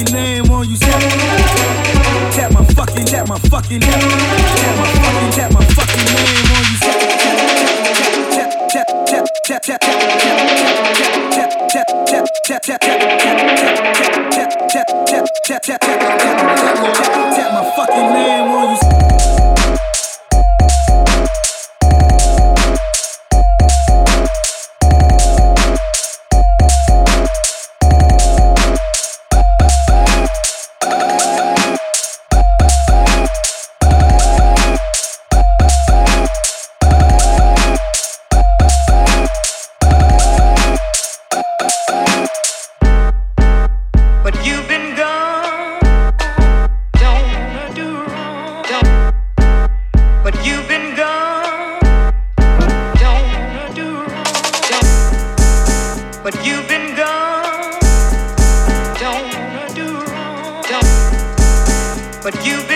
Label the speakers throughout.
Speaker 1: fucking name on you. Tap my fucking, tap my fucking, tap my fucking, tap my fucking. Tap my but you've been gone. Don't wanna do wrong. Don't, but you've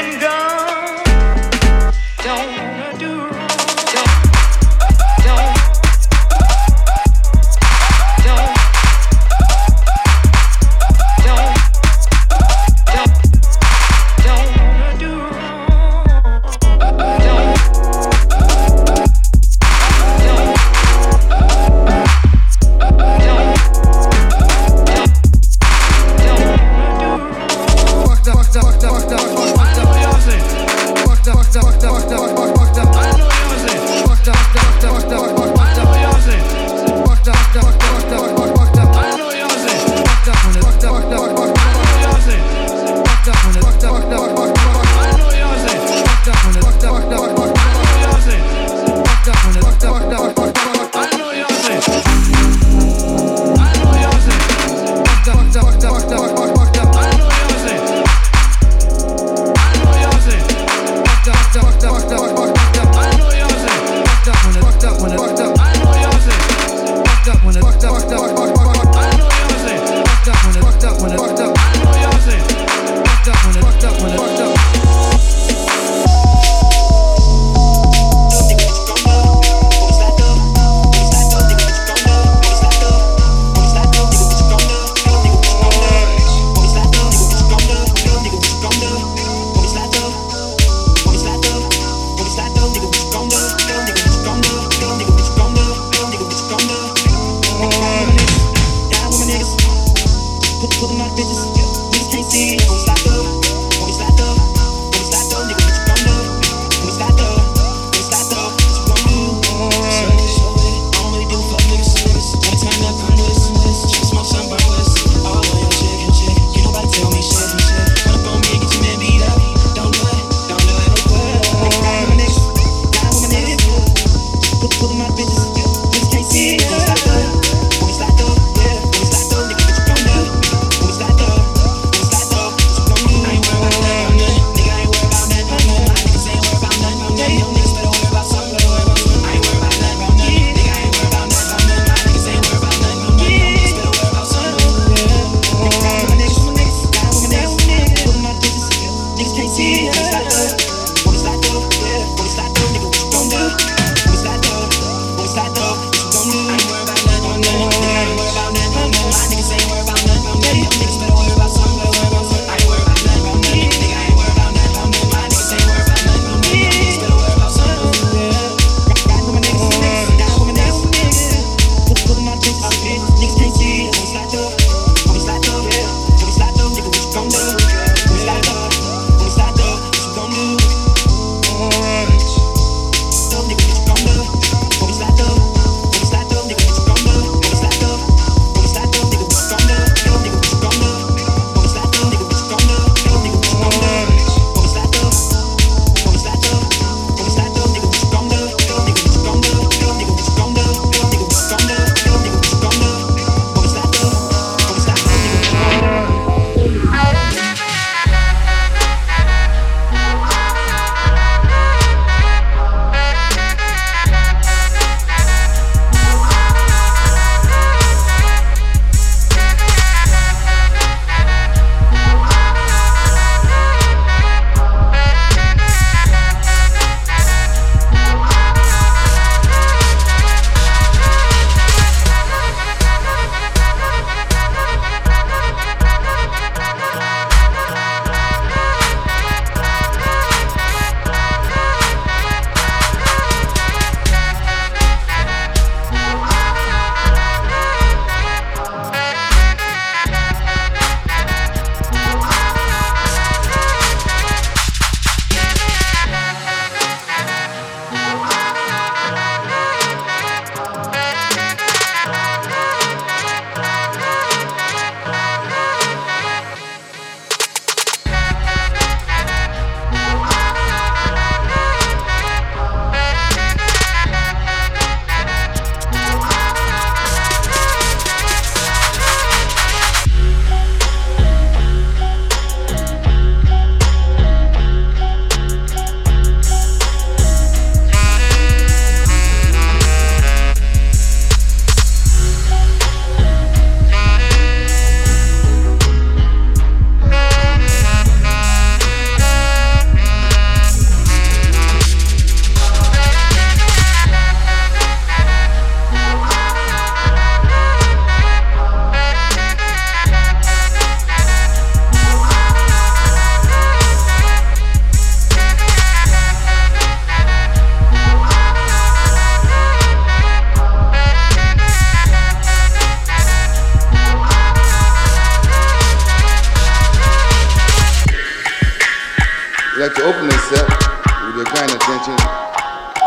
Speaker 1: attention.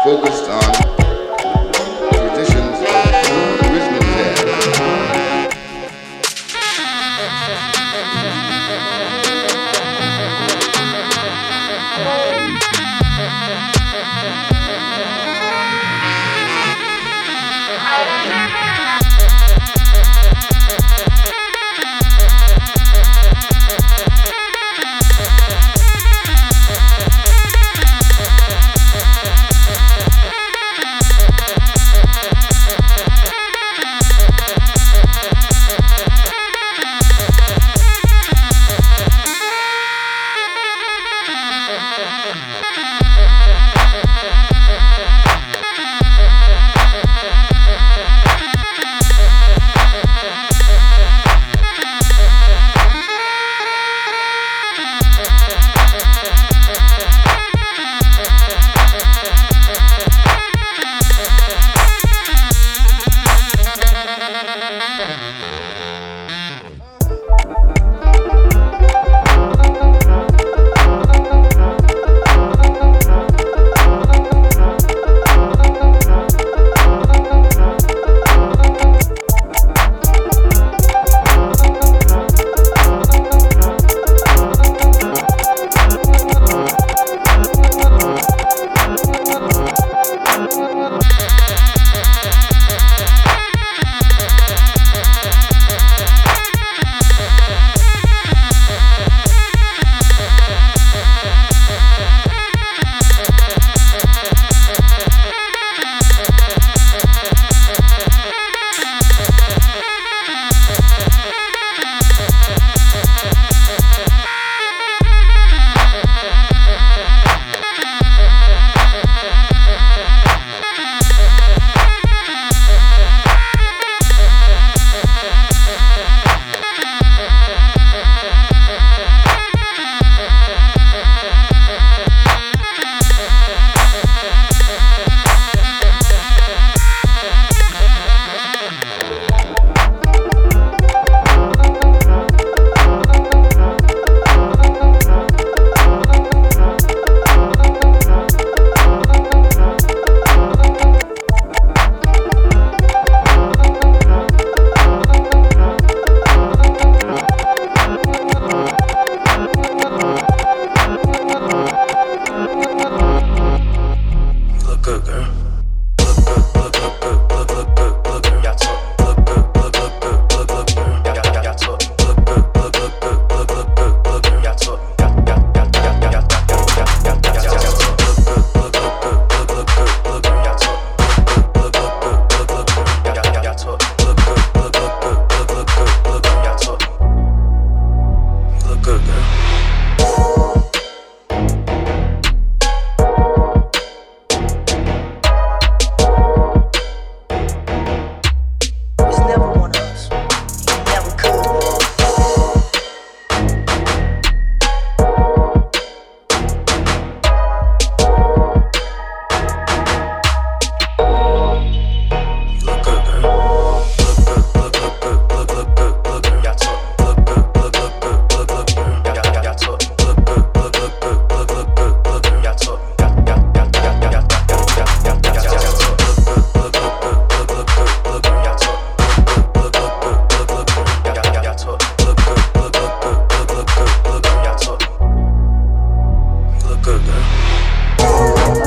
Speaker 1: Focused on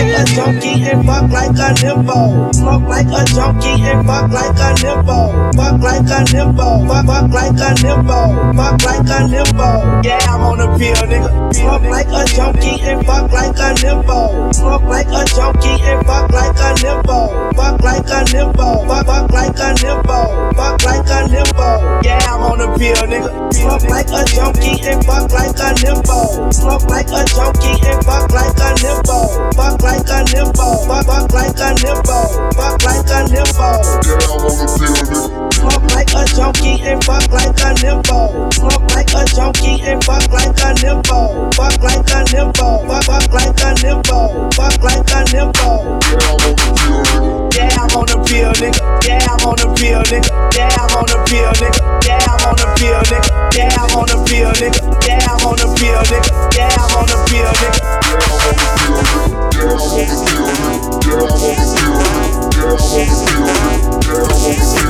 Speaker 1: A
Speaker 2: junkie and fuck like a nympho. Smoke like a junkie and fuck like a nympho. Fuck like a nympho. Fuck, fuck like a nympho. Fuck like a nympho. Yeah, I'm on the pill, nigga. Smoke like a junkie and fuck like a nympho. Smoke like a junkie and fuck like a nympho. Fuck like a nympho. Fuck, fuck like a nympho. Fuck like a nympho. Yeah, I'm on the pill, nigga. Smoke like a junkie and fuck like a nympho. Smoke like a junkie and fuck like a nympho. Fuck like a nympho. Fuck, fuck like a nympho. Fuck like a nympho. Smoke like a junkie and fuck like a nympho. Smoke like a junkie and fuck like a nympho. Fuck like a nympho. Fuck, fuck like a nympho. Fuck like a nympho. Yeah, I'm on the pill, nigga. Yeah, I'm on the pill, nigga. Yeah, I'm on the pill, nigga. Yeah, I'm on the pill, nigga. Yeah, I'm on the pill, nigga. Yeah, I'm on the pill, nigga. Yeah, I'm on the pill, nigga.
Speaker 3: Yeah, I'm on the pill, nigga. Yeah, I'm on the pill, nigga. Yeah, I'm on the pill, nigga. Yeah, I'm on the pill, nigga.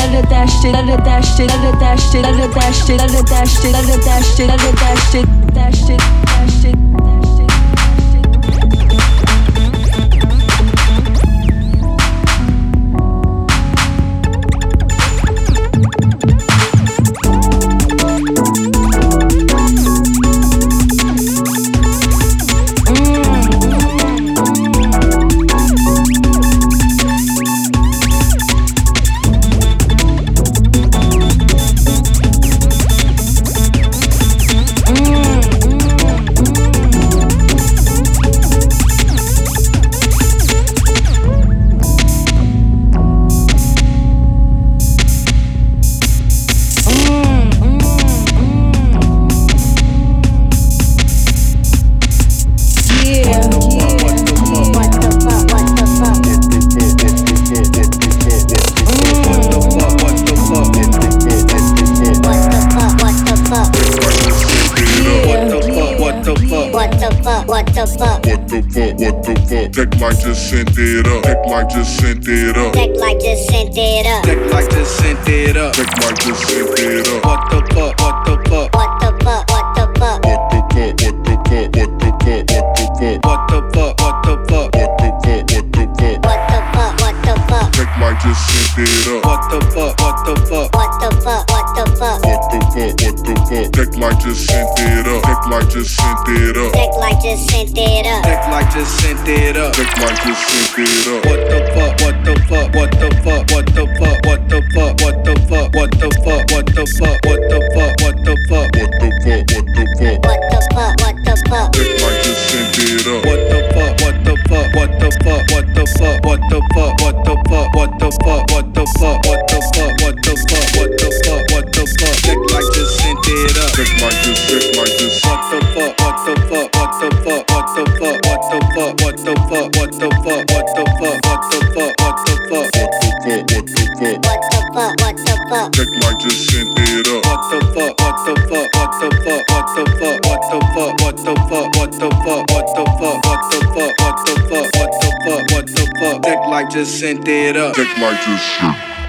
Speaker 1: it, dash it, let it dash it, let it
Speaker 4: dash it, let it dash it, let it dash it, let it dash it, let it dash it, dashed it, dash it, dash it, dash it, dash it. sent it up. Act like just sent it up. just sent it up. Tech like this shit.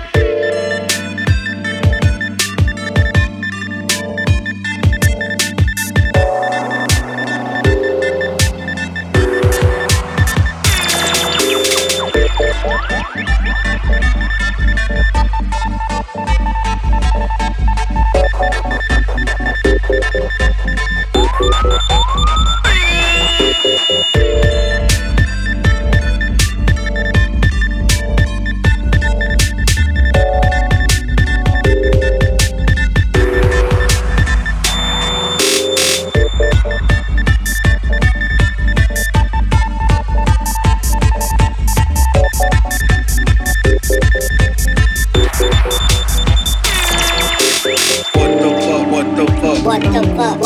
Speaker 4: Coba.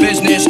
Speaker 4: business.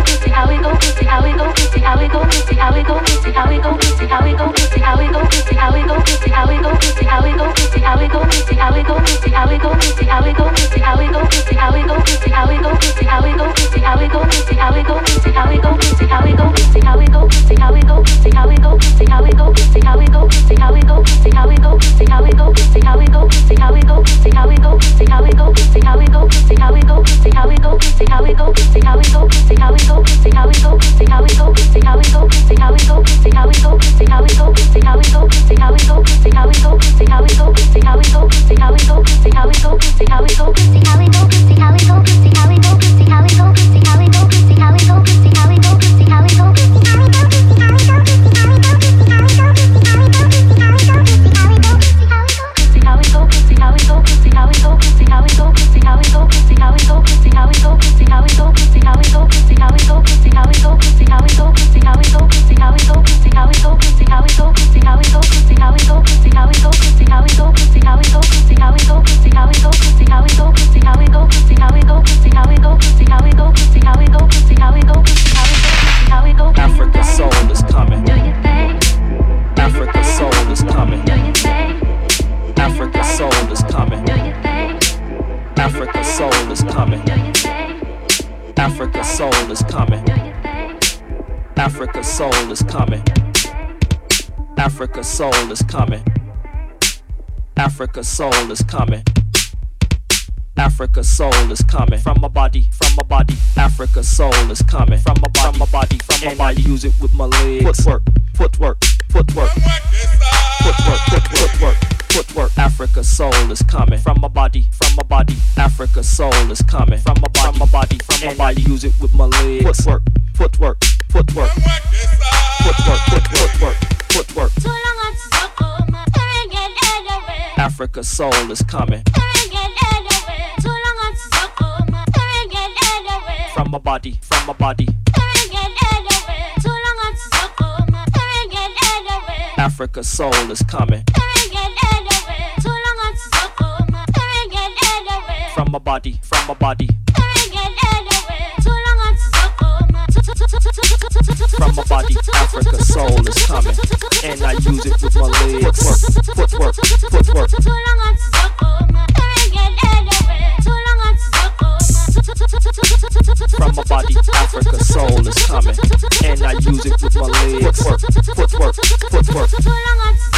Speaker 4: soul is coming. Africa's soul is coming. Africa's soul is coming Africa soul is coming. Africa
Speaker 5: soul is coming. Africa soul is coming. Africa soul is coming from my body, from my body. Africa's soul is coming from my body, from my body, from my body. use it with my legs. Footwork, footwork, footwork, footwork, footwork, footwork. Africa's soul is coming from my body, from my body. Africa's soul is coming from my body, from my body, from my body. use it with my legs. Footwork, footwork, footwork, footwork, footwork, footwork. Africa's soul is coming. From my body, from my body. Africa's soul is coming. My body, from my body. From my body, Africa's soul is coming. And I use it with my legs. Footwork, footwork, footwork. From my body, Africa's soul is coming. And I use it with my legs. Footwork, footwork, footwork.